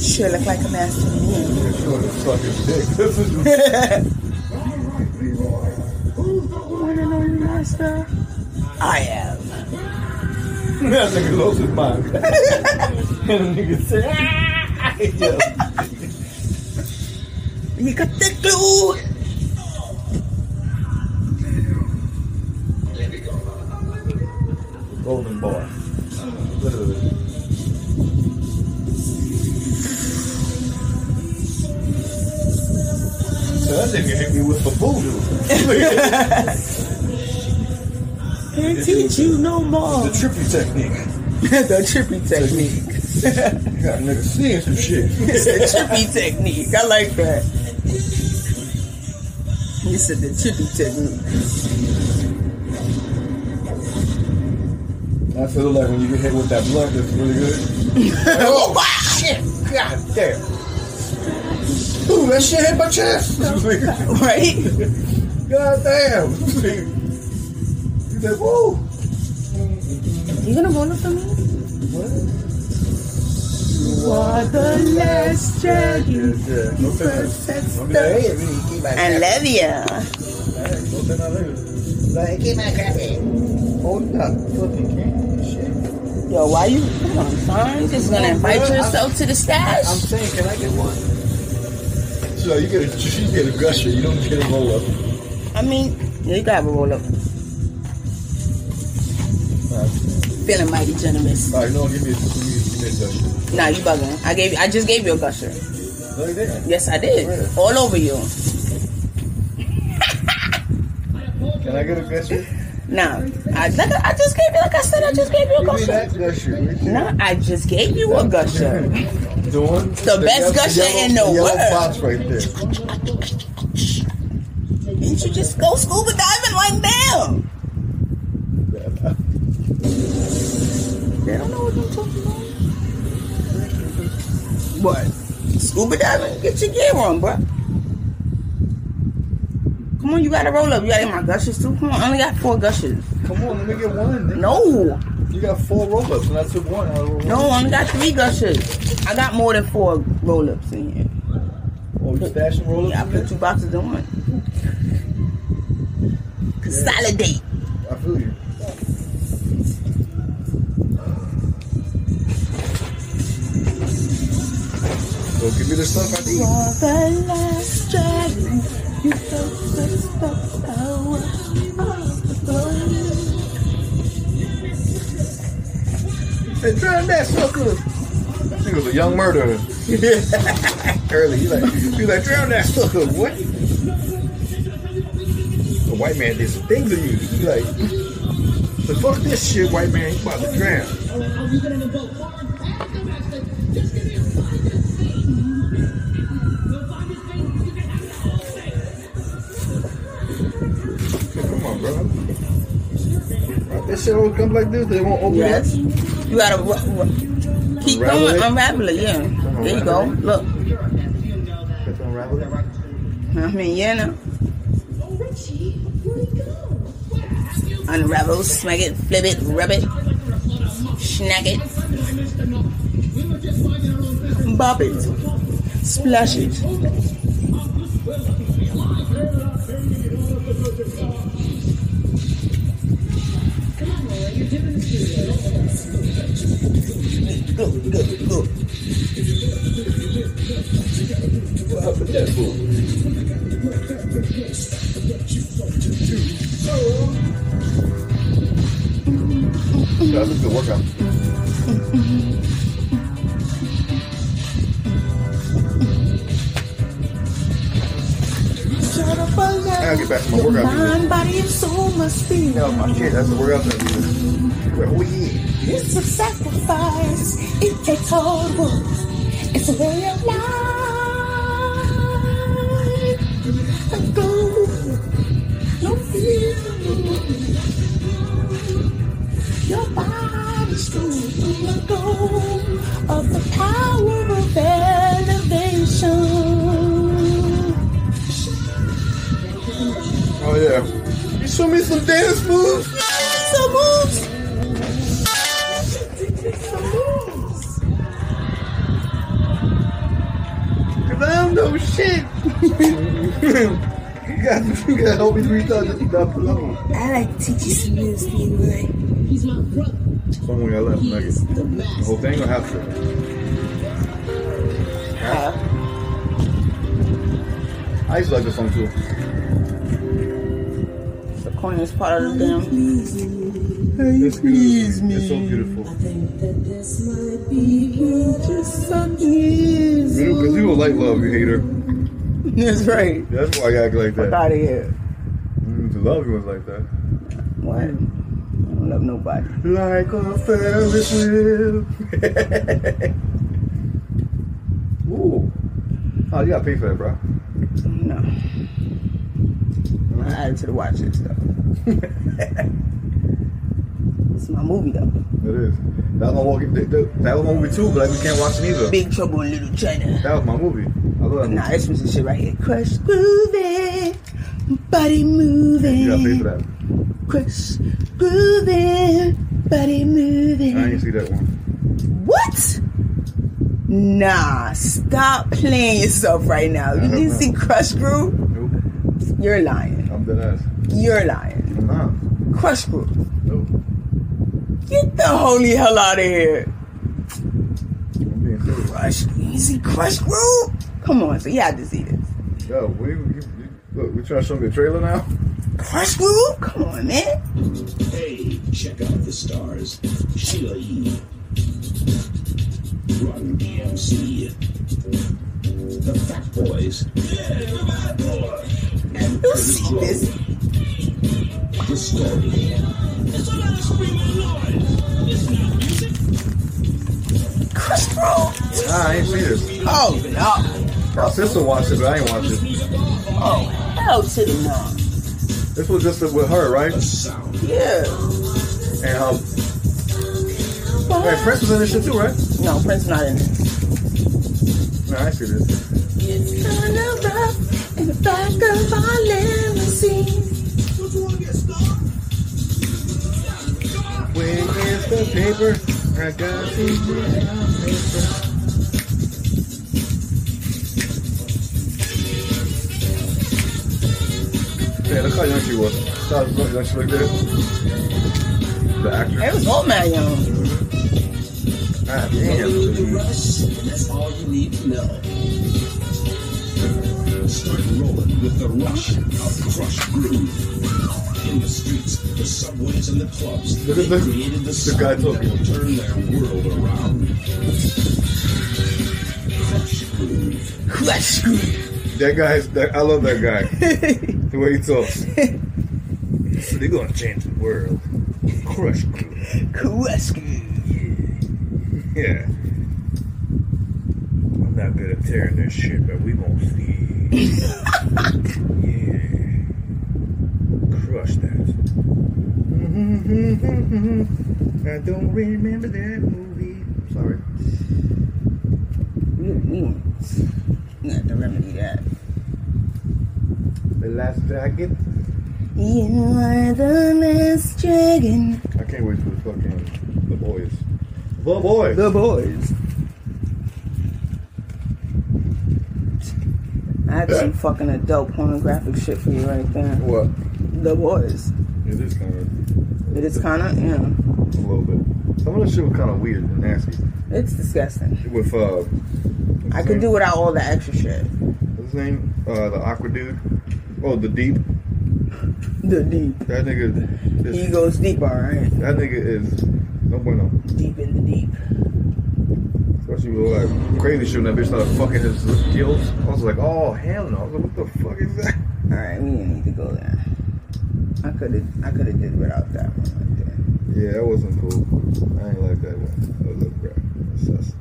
Sure look like a master to me. Sure, the fucking dick. This is Wanna know you master? I am. that nigga lost his mind. and the nigga said, ah! Yeah. You got the glue. Can't teach you no more. the trippy technique. the trippy technique. You got a nigga seeing some shit. It's the trippy technique. I like that. You said the trippy technique. I feel like when you get hit with that blunt, that's really good. oh, shit! God damn. Ooh, that shit hit my chest. Right? God damn. You said, woo. You gonna roll it for me? You are the last dragon. Yeah, no sense. I'm like, hey, really I love you. Hey, go send that later. Like, keep my crappy. Hold up. Fucking can't. Shit. Yo, why you? Come on, son. You just gonna invite yourself to the stash? I'm saying, can I get one? So you get a, you get a gusher. You don't get a roll up. I mean, you gotta roll up. Feeling mighty generous. All right, no, give me, a- give me, give me a gusher. Nah, you bugging. I gave. I just gave you a gusher. No, you didn't. Yes, I did. Oh, Where? All over you. Can I get a gusher? Nah, I, like, I just gave you. Like I said, I just gave you a me gusher. no. Nah, I just gave you a gusher. The one? The best gusher in the yellow world. box right there. You just go scuba diving like them? They don't know what I'm talking about. What? Scuba diving? Get your gear on, bro. Come on, you gotta roll up. You gotta get my gushers too. Come on, I only got four gushers. Come on, let me get one. nigga. No, You got four roll ups, and I took one. one. no, I only got three gushers. I got more than four roll ups in here. Oh, you stashing roll ups? Yeah, I put two boxes in one. Consolidate. I feel you. So give me the stuff I need. You're the last dragon. You possess the power of drown that sucker. Nigga was a young murderer. Early, he like, he like, drown that sucker. What? The white man did some things to you. He like, the fuck this shit, white man. You about to drown. Come on, bro. This shit always comes like this. They won't open Yes. it. You gotta ru- ru- keep Unravel going. it? Unravel it, yeah. There you go. Look. Just unravel it. I mean, yeah, no. Unravel, smack it, flip it, rub it, snack it, bop it, splash it. Go, go, go. What happened that fool? That's a good workout. I gotta get back to my workout. Mind, body, and soul must be. Yeah, my shit. That's the workout. Well, oh yeah. It's a sacrifice. It takes hard work. It's a way of life. Some dance moves. Some moves. Cause I don't know shit. you got you got help me reach out to the level. I like to teach you some moves, Leroy. Somewhere I left nugget. The whole thing or half it? Uh, I used to like this song too. The corniest part of the damn. It's beautiful. It's so beautiful. I think that this might be just some easy. Because you will like love, you hater. That's right. That's why I act like Fuck that. out of here. Mm, to love you was like that. What? I don't love nobody. Like a Ferris wheel. Ooh. Oh, you gotta pay for that, bro. No. I added to the watch list though. it's my movie though. It is. That was my walking. That, was my movie too, but like, we can't watch it either. Big Trouble in Little China. That was my movie. I love that Nah, movie. this was the shit right here. Crush grooving, body moving. You gotta pay for that. Crush grooving, body moving. I didn't see that one. What? Nah, stop playing yourself right now. You didn't see Krush Groove? Nope. You're lying. I'm dead ass. You're lying. I'm. Krush Groove. Nope. Get the holy hell out of here. I'm being serious. Crush, you see Krush Groove? Come on, so you had to see this. Yo, we, you, you, look, we trying to show me the trailer now? Krush Groove? Come on, man. Hey, check out the stars. Sheila E. Run DMC. The Fat Boys. Yeah, the Fat Boys. And You Curtis see Rowe. this? The story. It's a lot of screaming noise. It's not music. Krush Groove? Nah, I ain't see this. Oh, no. My sister watched it, but I ain't watched it. Oh, hell to the no. This was just with her, right? Yeah. And um, hey, Prince was in this shit too, right? No, Prince not in it. Nah, I see this. It's kinda rough in the back of our limousine. Is the paper? I got to get on paper. Yeah, look how young she was. How young she looked there. The actress. It was old man young. Ah, damn. that's all you need to know. Start rolling with the rush of Groove. In the streets, the subways, and the clubs, Look they at the- created the the sound guy that will turn their world around. Krush Groove. Krush Groove. That guy's. That, I love that guy. the way he talks. So they're gonna change the world. Krush Groove. Krush Groove. Yeah. I'm not good at tearing this shit, but we gonna see. that. I don't remember that movie. Sorry. We have to remedy that. The last jacket. You are the last dragon. I can't wait for the fucking the boys. The boys. The boys. I had some fucking adult pornographic shit for you right there. What? The boys. It is kind of It is kind of, yeah. a little bit. Some of the shit was kind of weird and nasty. It's disgusting. With uh, I could do without all the extra shit. What's his name? Uh, the aqua dude. Oh, the deep. The deep. That nigga. Is, He goes deep, alright. that nigga is no bueno. Deep in the deep. Especially with like crazy shooting that bitch started fucking his gills. I was like, oh hell no! I was like, what the fuck is that? Alright, we didn't need to go there. I could have I could have did without that one right Yeah, that wasn't cool. I ain't like that one. That was a crap. That's sus.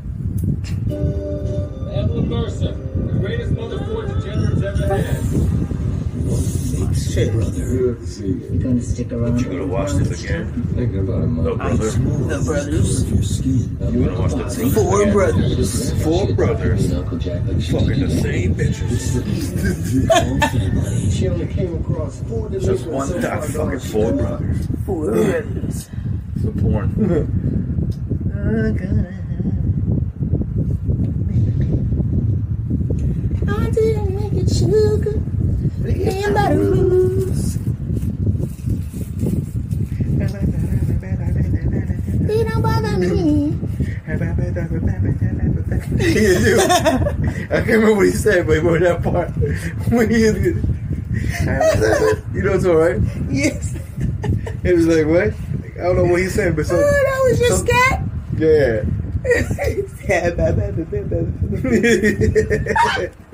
Evelyn Mercer, the greatest mother fortune degenerates ever had. There. shit. You gonna stick around? You gonna watch this again? Thinking about it, No, mother. brother. The brothers. You gonna watch the Bruce Four brothers. Four brothers. Uncle Jack, like she Fucking the same bitches. She only came across four Just one dot fucking four brothers. Four brothers. It's a porn. Oh, I didn't make it sugar. They don't bother me. I can't remember what he said, but remember that part when he you know it's all right. Yes. It was like what? I don't know what he said, but Oh, that was your some- scat? yeah.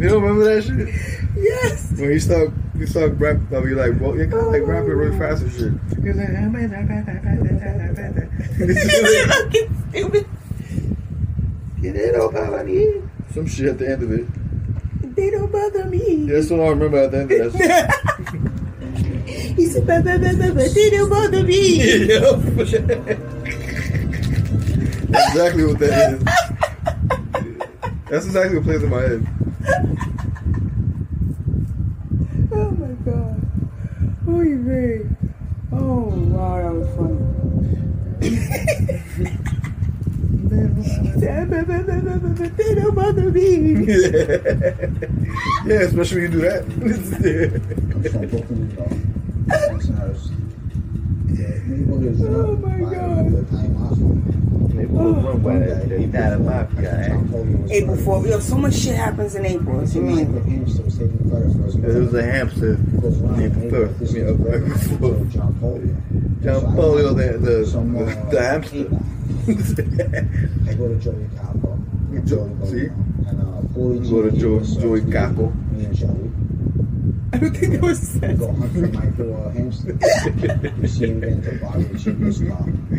you don't remember that shit? yes. When he start, he start rap, I'll be like, well, you kind of like rapping really oh. fast and shit. He was like, I'm Fucking stupid. "You know about me." Some shit at the end of it. They don't bother me. Yeah, that's what I remember at the end of that He said, ba, ba, ba, ba, ba, they don't bother me. That's exactly what that is. That's exactly what plays in my head. Oh my god. Oh, you very. Oh, wow, that was funny. They don't bother me. yeah, especially when you do that. from Brooklyn, New York. Listeners, the neighborhood is my by God. the Thai mafia. April 4th. Yo, so much shit happens in April. What you mean? The hamster was taking credit for his It was a hamster. April April 5th. I April April 4th. John Polio. John Polio, the, the, the, the hamster. I go to Joey Capo. Jo- see? And uh, Go to G, Joey- was, Joey me- Capo. Me and Joey. I don't think that was We sense. go hunt for Michael uh, Hamster. we see him get into a bar with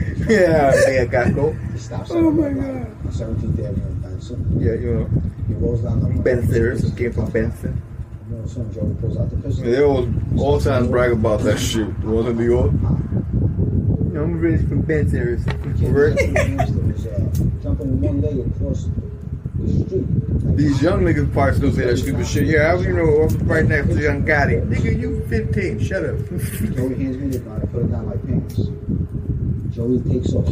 yeah, yeah, Gaco. He Oh my God. on 17th Avenue in Benson. Yeah, you know, He rolls down the Benson. Came from Benson. You know, son, Joey pulls out the pistol. They always all times brag about that shit. In New York. Know, I'm raised from Benson. Was uh, jumping one leg across. These young niggas probably still say that stupid shit. Yeah, how you know I'm right next to young Gotti? Nigga, you 15. Shut up. Joey hands me the gun. I put it down my pants. Joey takes off.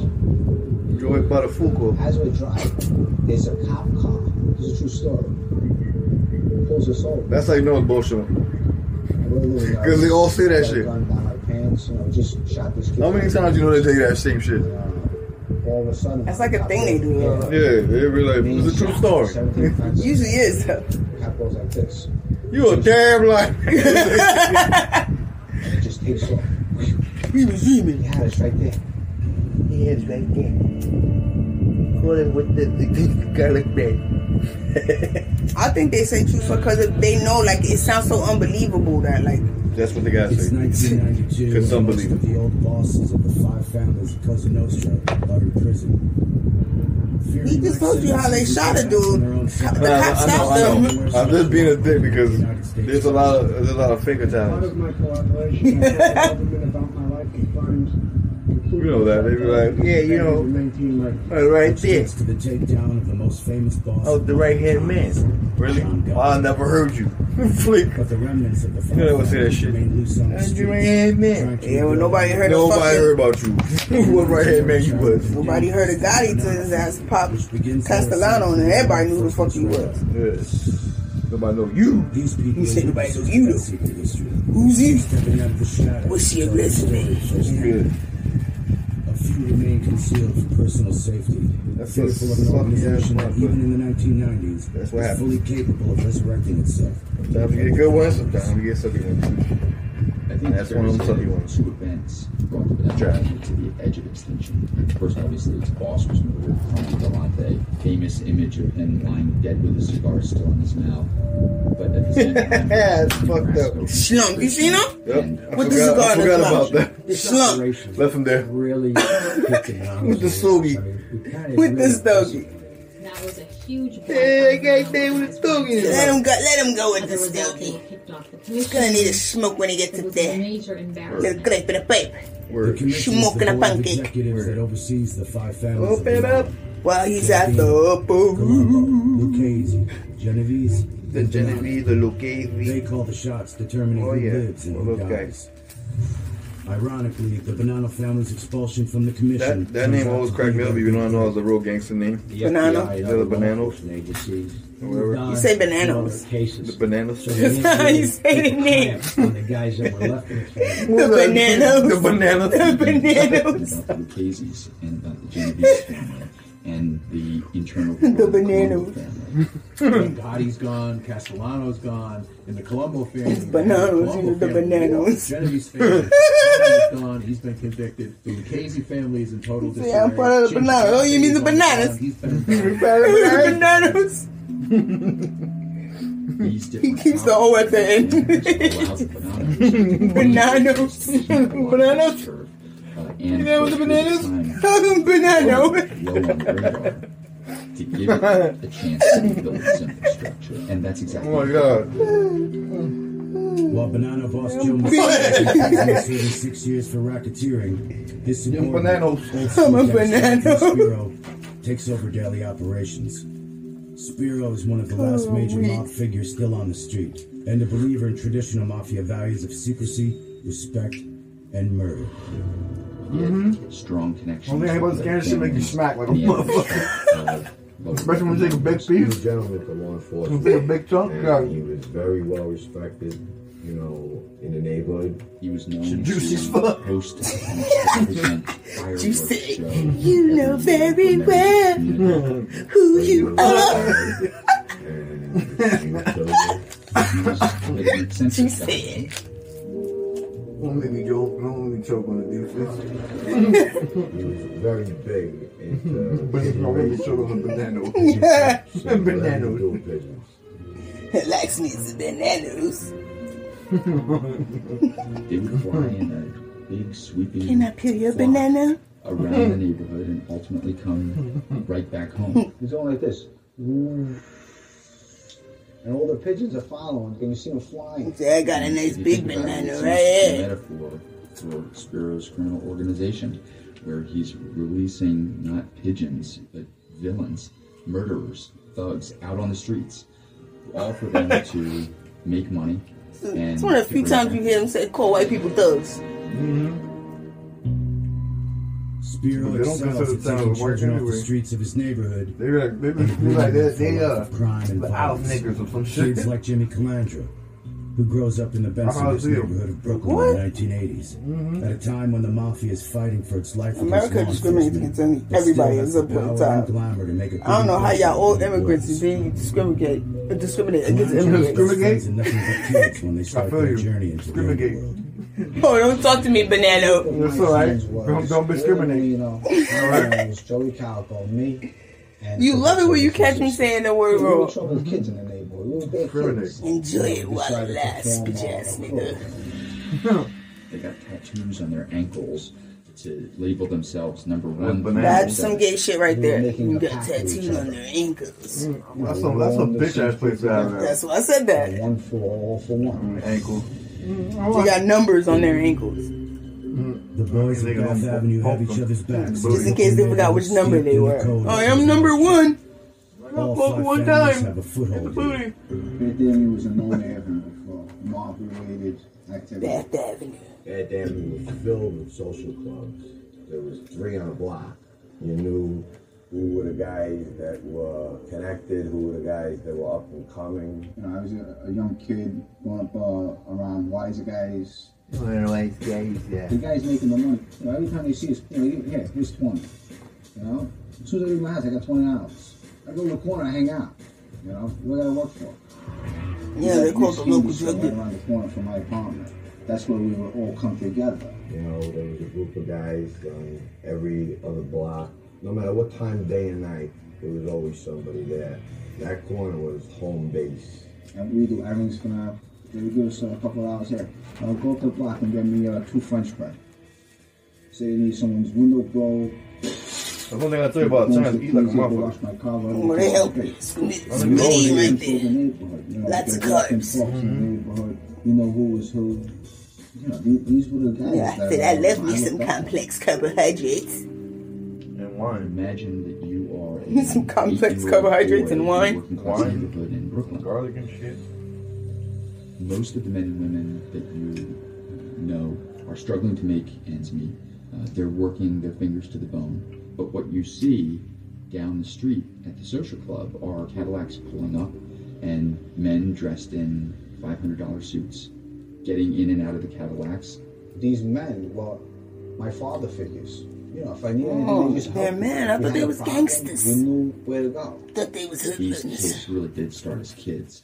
Joey Buttafuoco. As we drive, there's a cop car. This is a true story. Pulls us over. That's how you know it's bullshit. Because Because they all say that shit. Gun down my pants. You know, just shot this kid. How many times you know they tell you that same shit? Uh, all of a sudden, That's like a thing they do, though. Yeah, they be like, it's a true story. Usually is. though. Cop goes like this. You a damn lie. And it just takes off. He was dreaming. He had us right there. He is right there. Call it with the, the, the garlic bread. I think they say true because they know, like, it sounds so unbelievable that, like, That's what the guy said. It's 1992. Cause some Most believe of the old bosses of the five founders of Cosa Nostra are in prison. he just told you how they shot a dude. The no, cops stopped them. I'm just being a dick because there's a lot of there's a lot of finger Part You know that they be like, yeah, you know, Maintain my uh, right Which there. to the takedown of the most famous boss. Oh, the right hand man. Really? Oh, I never heard you. Flick. But the remnants of the five You never say that shit. remain loose on the That's your right hand man. trying to Yeah, well, rebuild nobody heard of Nobody heard about you. what right hand man you was. Nobody heard of Gotti till his ass popped which begins Castellano, and everybody knew who the fuck he was. Yes. Nobody know you. These people You said nobody witnesses knows you, to that though. secret history. Who's he? Stepping out of the shadows. What's your telling the story resume? Firsthand. Good. A few remain concealed for personal safety. That's fearful of an sucky organization ass that even in the 1990s That's what is happens. fully capable of resurrecting itself. Sometimes you get good ones, sometimes you get sucky ones. I think That's one of them there's sucky ones. Two events brought the to the edge of extinction. First, obviously, its boss was murdered. Tony Galante, famous image of him lying dead with a cigar still in his mouth. But at the same time, It's fucked up. Slump. You seen him? Yep. I With the forgot, cigar I in his forgot mouth. about that. The slump. Left him there. really hit the ground. With the stogie. With the stogie. That was a huge black Hey, God damn, what it's talking Let about. him go. Let him go with the a result, stogie. were kicked off the He's gonna need a smoke when he gets It up was a there. major Little embarrassment. grape in a pipe. The Word. commission is Smoking a pancake. that oversees the five families. Open of up. While he's at the Colombo, Lucchese, Genovese. The Genevieve, the They call the shots, determining Oh, who yeah. lives and All who those dies. Ironically, the Banana family's expulsion from the commission. That, that name always to cracked me up, even though I know it was a real gangster name. The Banana? FBI and The other law bananas? enforcement agencies. Or. You say done bananas. The Cases. bananas. So they That's how you say the name. clamp on the guys that were left in the family. The bananas. The bananas. The bananas. about the Lucchese's and about the Genovese family and the internal The bananas. family. Gotti's gone, Castellano's gone, and the Colombo family. It's bananas, you know, the family, bananas. Genevieve's family is gone. He's been convicted. The Lucchese family is in total disarray. I'm part of the bananas. Oh, you mean the bananas? He's been The bananas. He keeps the O at the end. bananas Bananas. Bananas. Uh, and know what the for a period bananas? time, Banana. low on the radar to give it a chance to build its infrastructure. And that's exactly Oh my god. While Banana Boss Joe Massino is serving six years for racketeering, his Young subordinate, bananas. I'm a banana. Spero takes over daily operations. Spero is one of the last Oh, major wait. mob figures still on the street, and a believer in traditional mafia values of secrecy, respect, and murder. He mm-hmm. had strong connections. Only thing about with this kind of shit make you family smack like a and motherfucker. local Especially when you take a big He was piece. gentleman to law You enforcement. take a big chunk. and he was very well respected, you know, in the neighborhood. He was known Juicy as to fuck. host and present fireworks Juicy. shows. You know very well who you are. And he was diligent. She said. Don't make me joke. Don't make me choke on the defense. He was very big into uh, But it's not make me choke on the banana. some Bananas. little pigeons. Likes me some bananas. They would fly in a big sweeping Can I peel your banana? around the neighborhood and ultimately come right back home. He's going like this. And all the pigeons are following. Can you see them flying? See, I got a nice big think about it, banana it's right a here. metaphor for Spero's criminal organization, where he's releasing not pigeons but villains, murderers, thugs out on the streets, all for them to make money. And It's one of the few times you hear him say call white people thugs. Spero But they don't excels consider at town taking work children off the streets of his neighborhood. They be like, they be, they like, they, they uh, of crime and the out violence. niggas or some shit. Kids like Jimmy Calandra, who grows up in the How Bensonhurst neighborhood of Brooklyn What? in the 1980s, at a time when the mafia is fighting for its life against America law discriminates against but everybody still at some point in power and time. glamour to make a I don't know how y'all old immigrants business. is being discriminate discriminate against immigrants. Discriminate? has nothing but kids when they start feel their you. journey into the Discriminate. World. Oh, don't talk to me, banana. That's all right. Don't, don't discriminate. You know, it was Joey Calico, me. And You love it when you catch me saying the word We were wrong. trouble kids in the neighborhood. We were big kids. Enjoy it We while decided it to lasts, form bitch a- ass a nigga. They got tattoos on their ankles to label themselves number one. banana. That's some gay shit right there. Making You got pact with each tattooed on their ankles. Mm, that's some, that's some bitch ass place to have That's why I said that. One for all for one. ankle. Mm-hmm. They got numbers on their ankles. Mm-hmm. The boys of Nigga Avenue have each other's backs. Just in case they forgot which number they were. I am number one. I got All poked five one families time. have a In the foothold here. booty. Right there was a known avenue for mob-related activity. Bath Avenue. That damn was filled with social clubs. There was three on a block. You knew who were the guys that were connected, who were the guys that were up and coming. You know, I was a, a young kid growing up uh, around wiser guys. Otherwise, guys, yeah. The guys making the money. You know, every time they see us, you know, here, here's 20. You know? As soon as I leave my house, I got $20. I go to the corner, I hang out. You know? What do I work for? Yeah, they call it the Candy local store drug dealer. around the corner from my apartment. That's where we would all come together. You know, there was a group of guys on every other block. No matter what time of day and night, there was always somebody there. That corner was home base. And we do errands for them. They would give us a couple of hours here. I'll go up the block and get me uh, two French fries. Say they need someone's window broke, The one thing I tell you about Italians, eat like a motherfucker. Wash my car right Well, across they help street. you. Some I some mean, good eating oh, right In there. the neighborhood, you know, Lots of walk in carbs. folks in the neighborhood. You know who was who. You know, these, these were the guys. Yeah, I that, said I uh, love me some looked up to. complex carbohydrates. And wine. Imagine that you are a Some complex carbohydrates and wine. Wine. neighborhood in Brooklyn. Garlic and shit. most of the men and women that you know are struggling to make ends meet. Uh, they're working their fingers to the bone. But what you see down the street at the social club are Cadillacs pulling up and men dressed in $500 suits getting in and out of the Cadillacs. These men were my father figures. You know, if I needed Oh, anything, they they're men. I thought they was gangsters. We knew where to go. Thought they was hoodlums. These kids really did start as kids.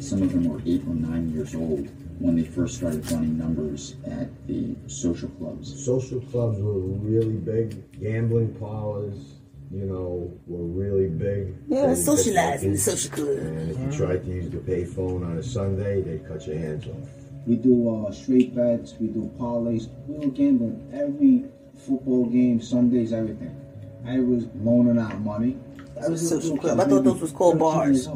Some of them were eight or nine years old when they first started running numbers at the social clubs. Social clubs were really big. Gambling parlors, you know, were really big. Yeah, They would in the social club. And if you tried to use the payphone on a Sunday, they'd cut your hands off. We do uh, straight bets. We do parlays. We were gambling every football game, Sundays, everything. I was loaning out money. I was a social club. I thought those was called bars.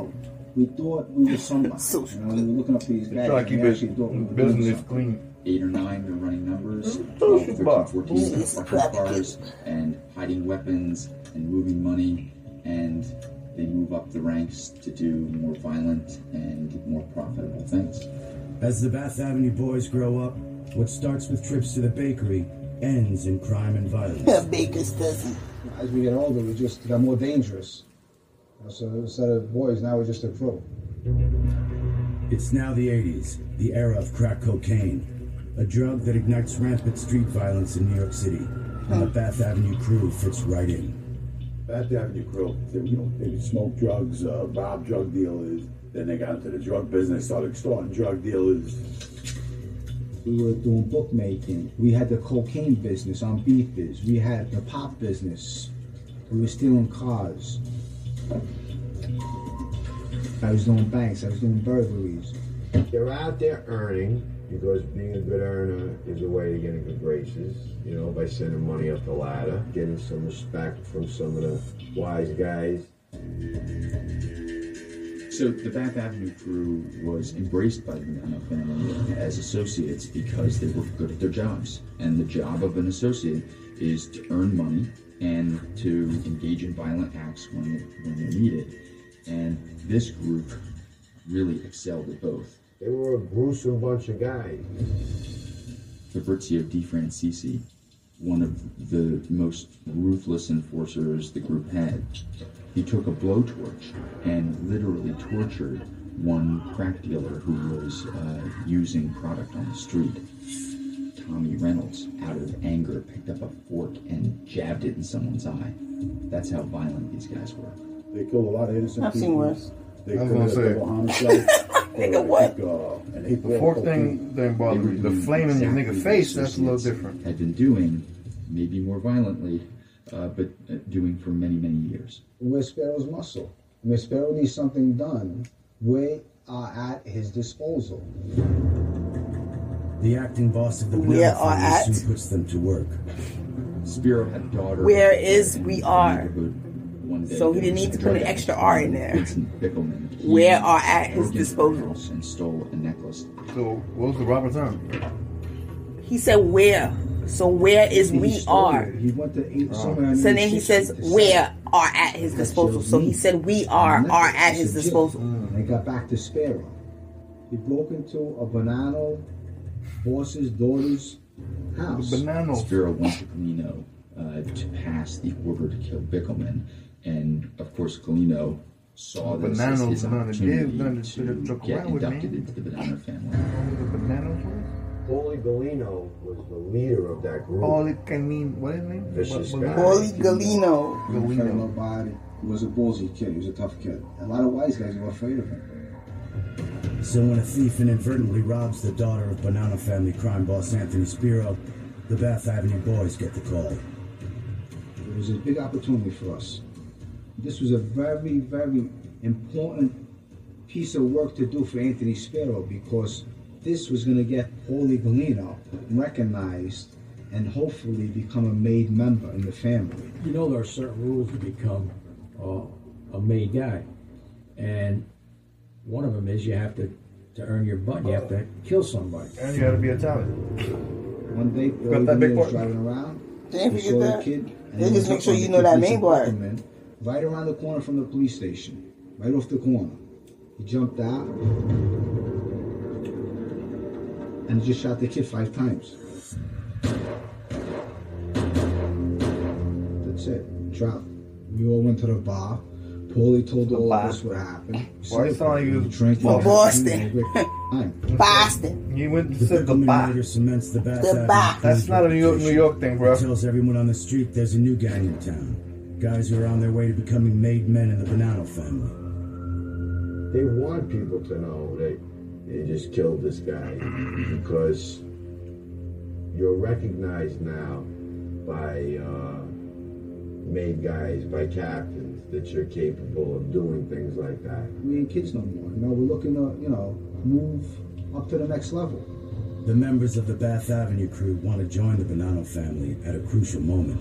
We thought we were somebody. Social you know, we were looking up to these guys. Try to keep we his actually thought we were doing business something. clean. Eight or nine, they're running numbers. Mm, 12, social 13, 14, Business parking cars and hiding weapons and moving money. And they move up the ranks to do more violent and more profitable things. As the Bath Avenue boys grow up, what starts with trips to the bakery ends in crime and violence. Baker's dozen. As we get older, we just got more dangerous. So instead of boys, now we're just a crew. It's now the 80s, the era of crack cocaine, a drug that ignites rampant street violence in New York City. And the Bath Avenue crew fits right in. Bath Avenue Crew, they, you know, they smoke drugs, uh, rob drug dealers. Then they got into the drug business, started extorting drug dealers. We were doing bookmaking. We had the cocaine business on Beat Biz. We had the pop business. We were stealing cars. I was doing banks. I was doing burglaries. They're out there earning because being a good earner is a way to get in good graces. You know, by sending money up the ladder, getting some respect from some of the wise guys. So the Bath Avenue crew was embraced by the Milano family as associates because they were good at their jobs. And the job of an associate is to earn money and to engage in violent acts when, when they're needed. And this group really excelled at both. They were a gruesome bunch of guys. Fabrizio Di Francisi, one of the most ruthless enforcers the group had, he took a blowtorch and literally tortured one crack dealer who was uh, using product on the street. Tommy Reynolds, out of anger, picked up a fork and jabbed it in someone's eye. That's how violent these guys were. They killed a lot of innocent I've people. seen worse. They I was gonna say. homicide. Nigga, Uh, what? I think, uh, and they The fork thing didn't bother me. The doing flame in your exactly nigga face, that's a little associates different. Had been doing, maybe more violently, uh, but uh, doing for many, many years. We're Sparrow's muscle. When Sparrow needs something done, we are at his disposal. The acting boss of the Where Bonanno are family at? soon puts them to work. Spero had daughter. Where is we are? One day So he didn't need to put an extra R in there. Vincent Bickelman. He Where are at his broke into the disposal? And stole a necklace. So, what was the robber's time? He said where. So where is He we are? it. He went to eight, somewhere in So then he says where are at his disposal. So he said we are are at his disposal. And they got back to Sparrow. He broke into a banana boss's daughter's house. Banana. Spero went to Gulino uh, to pass the order to kill Bickelman. And of course, Gulino saw this as his none opportunity this, none of this to shit get inducted into the Banana family. The bananas was? Paulie Gulino was the leader of that group. Paulie Canin, what is his name? Vicious What- guy. what- Paulie Gulino. He didn't Gulino. He was a ballsy kid. He was a tough kid. A lot of wise guys were afraid of him. So when a thief inadvertently robs the daughter of Banana family crime boss Anthony Spero, the Bath Avenue boys get the call. It was a big opportunity for us. This was a very, very important piece of work to do for Anthony Sparrow because this was going to get Paulie Gulino recognized and hopefully become a made member in the family. You know there are certain rules to become uh, a made guy, and one of them is you have to to earn your butt. You have to kill somebody. And you gotta be Italian. One day, Got early that big years driving around, Didn't we forget that. kid. and They just make sure you know that police main part. apartment, Right around the corner from the police station, right off the corner. He jumped out and he just shot the kid five times. That's it. Drop. We all went to the bar. Paulie told all of us what happened. Why like you drinking? From Boston. Boston. You went to The bar. cements the The bar. That's not a New York, New York thing, bro. It tells everyone on the street there's a new gang in town. Guys who are on their way to becoming made men in the Bonanno family. They want people to know that they just killed this guy because you're recognized now by uh, made guys, by captains, that you're capable of doing things like that. We ain't kids no more. You know, we're looking to, you know, move up to the next level. The members of the Bath Avenue crew want to join the Bonanno family at a crucial moment.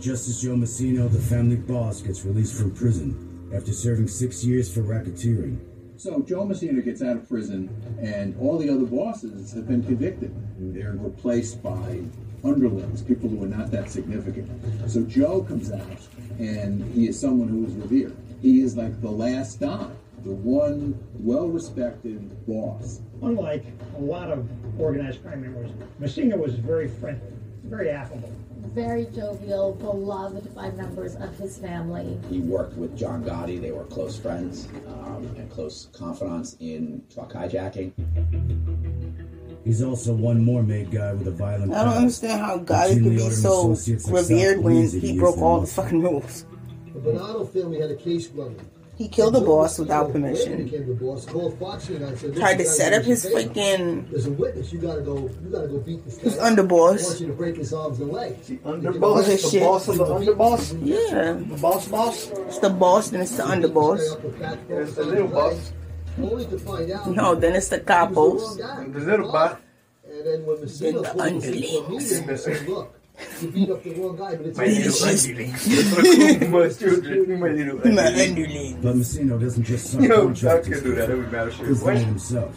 Just as Joe Massino, the family boss, gets released from prison after serving six years for racketeering. So Joe Massino gets out of prison, and all the other bosses have been convicted. They're replaced by underlings, people who are not that significant. So Joe comes out, and he is someone who is revered. He is like the last Don, the one well-respected boss. Unlike a lot of organized crime members, Massino was very friendly, very affable. Very jovial, beloved by members of his family. He worked with John Gotti. They were close friends um, and close confidants in truck hijacking. He's also one more made guy with a violent I don't past. understand how Gotti could be so revered when Breezy he broke all the fucking rules. The Bonanno family had a case running. He killed the boss without permission. became the boss, called Foxy and I said, Tried to set up his you gotta do me a favor. freaking There's a witness. You gotta go. You gotta go beat this guy. His underboss. I want you to break his arms and legs. underboss? The shit. boss of the underboss? Yeah. The boss boss? It's the boss, then it's the underboss. It's the little boss. Only to find out. No, then it's the he was the capos. The little boss. And then when the pulled us into a underlings. Meeting, he said, "Look, you beat up the wrong guy, but My only little just- underling. My children, my little My underling. underling. But Massino doesn't just Yo, subcontract Doc can do that. It would matter. He's What? done himself.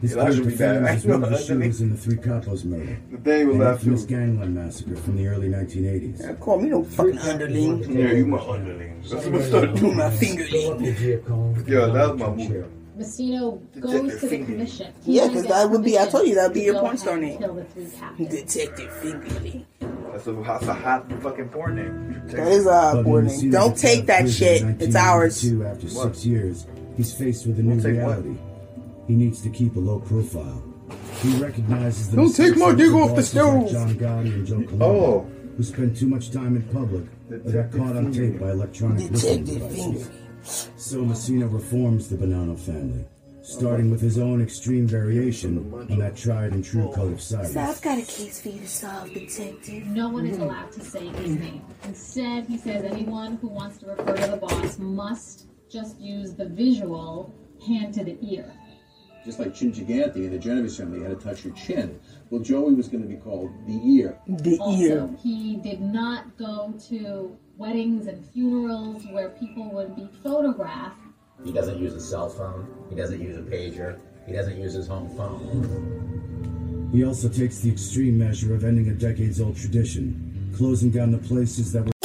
His Yeah, that should group be bad. fans I one of the shooters in the Three Capos murder. The day was An left too. gangland massacre from the early 1980s. Yeah, Call me no fucking underling. Yeah, you my underling. That's what I started You doing. my fingerling. Yo, that was my movie. Massino goes Detective to the Finger. commission. Yeah, He 'cause gets that would be- I told you that'd be your to go porn star name. Kill the three captains. Detective Fingerling. That's a, that's a hot fucking porn name. That is a But when name. Don't take that shit. It's ours. 1992 After What? six years, he's faced with a new Don't take what? reality. He needs to keep a low profile. He recognizes the Don't take my of dick off the bosses stove. John Gotti and Joe Colombo, Oh. who spent too much time in public or got caught on tape by electronic listening devices. Fingerling. So Massino reforms the Bonanno family, starting with his own extreme variation on that tried and true code of So I've silence. got a case for you to solve, detective. No one is allowed to say his name. Instead, he says anyone who wants to refer to the boss must just use the visual hand to the ear. Just like Chin Gigante in the Genovese family had to touch your chin. Well, Joey was going to be called the ear. The Also, ear. he did not go to weddings and funerals where people would be photographed. He doesn't use a cell phone. He doesn't use a pager. He doesn't use his home phone. He also takes the extreme measure of ending a decades old tradition, closing down the places that were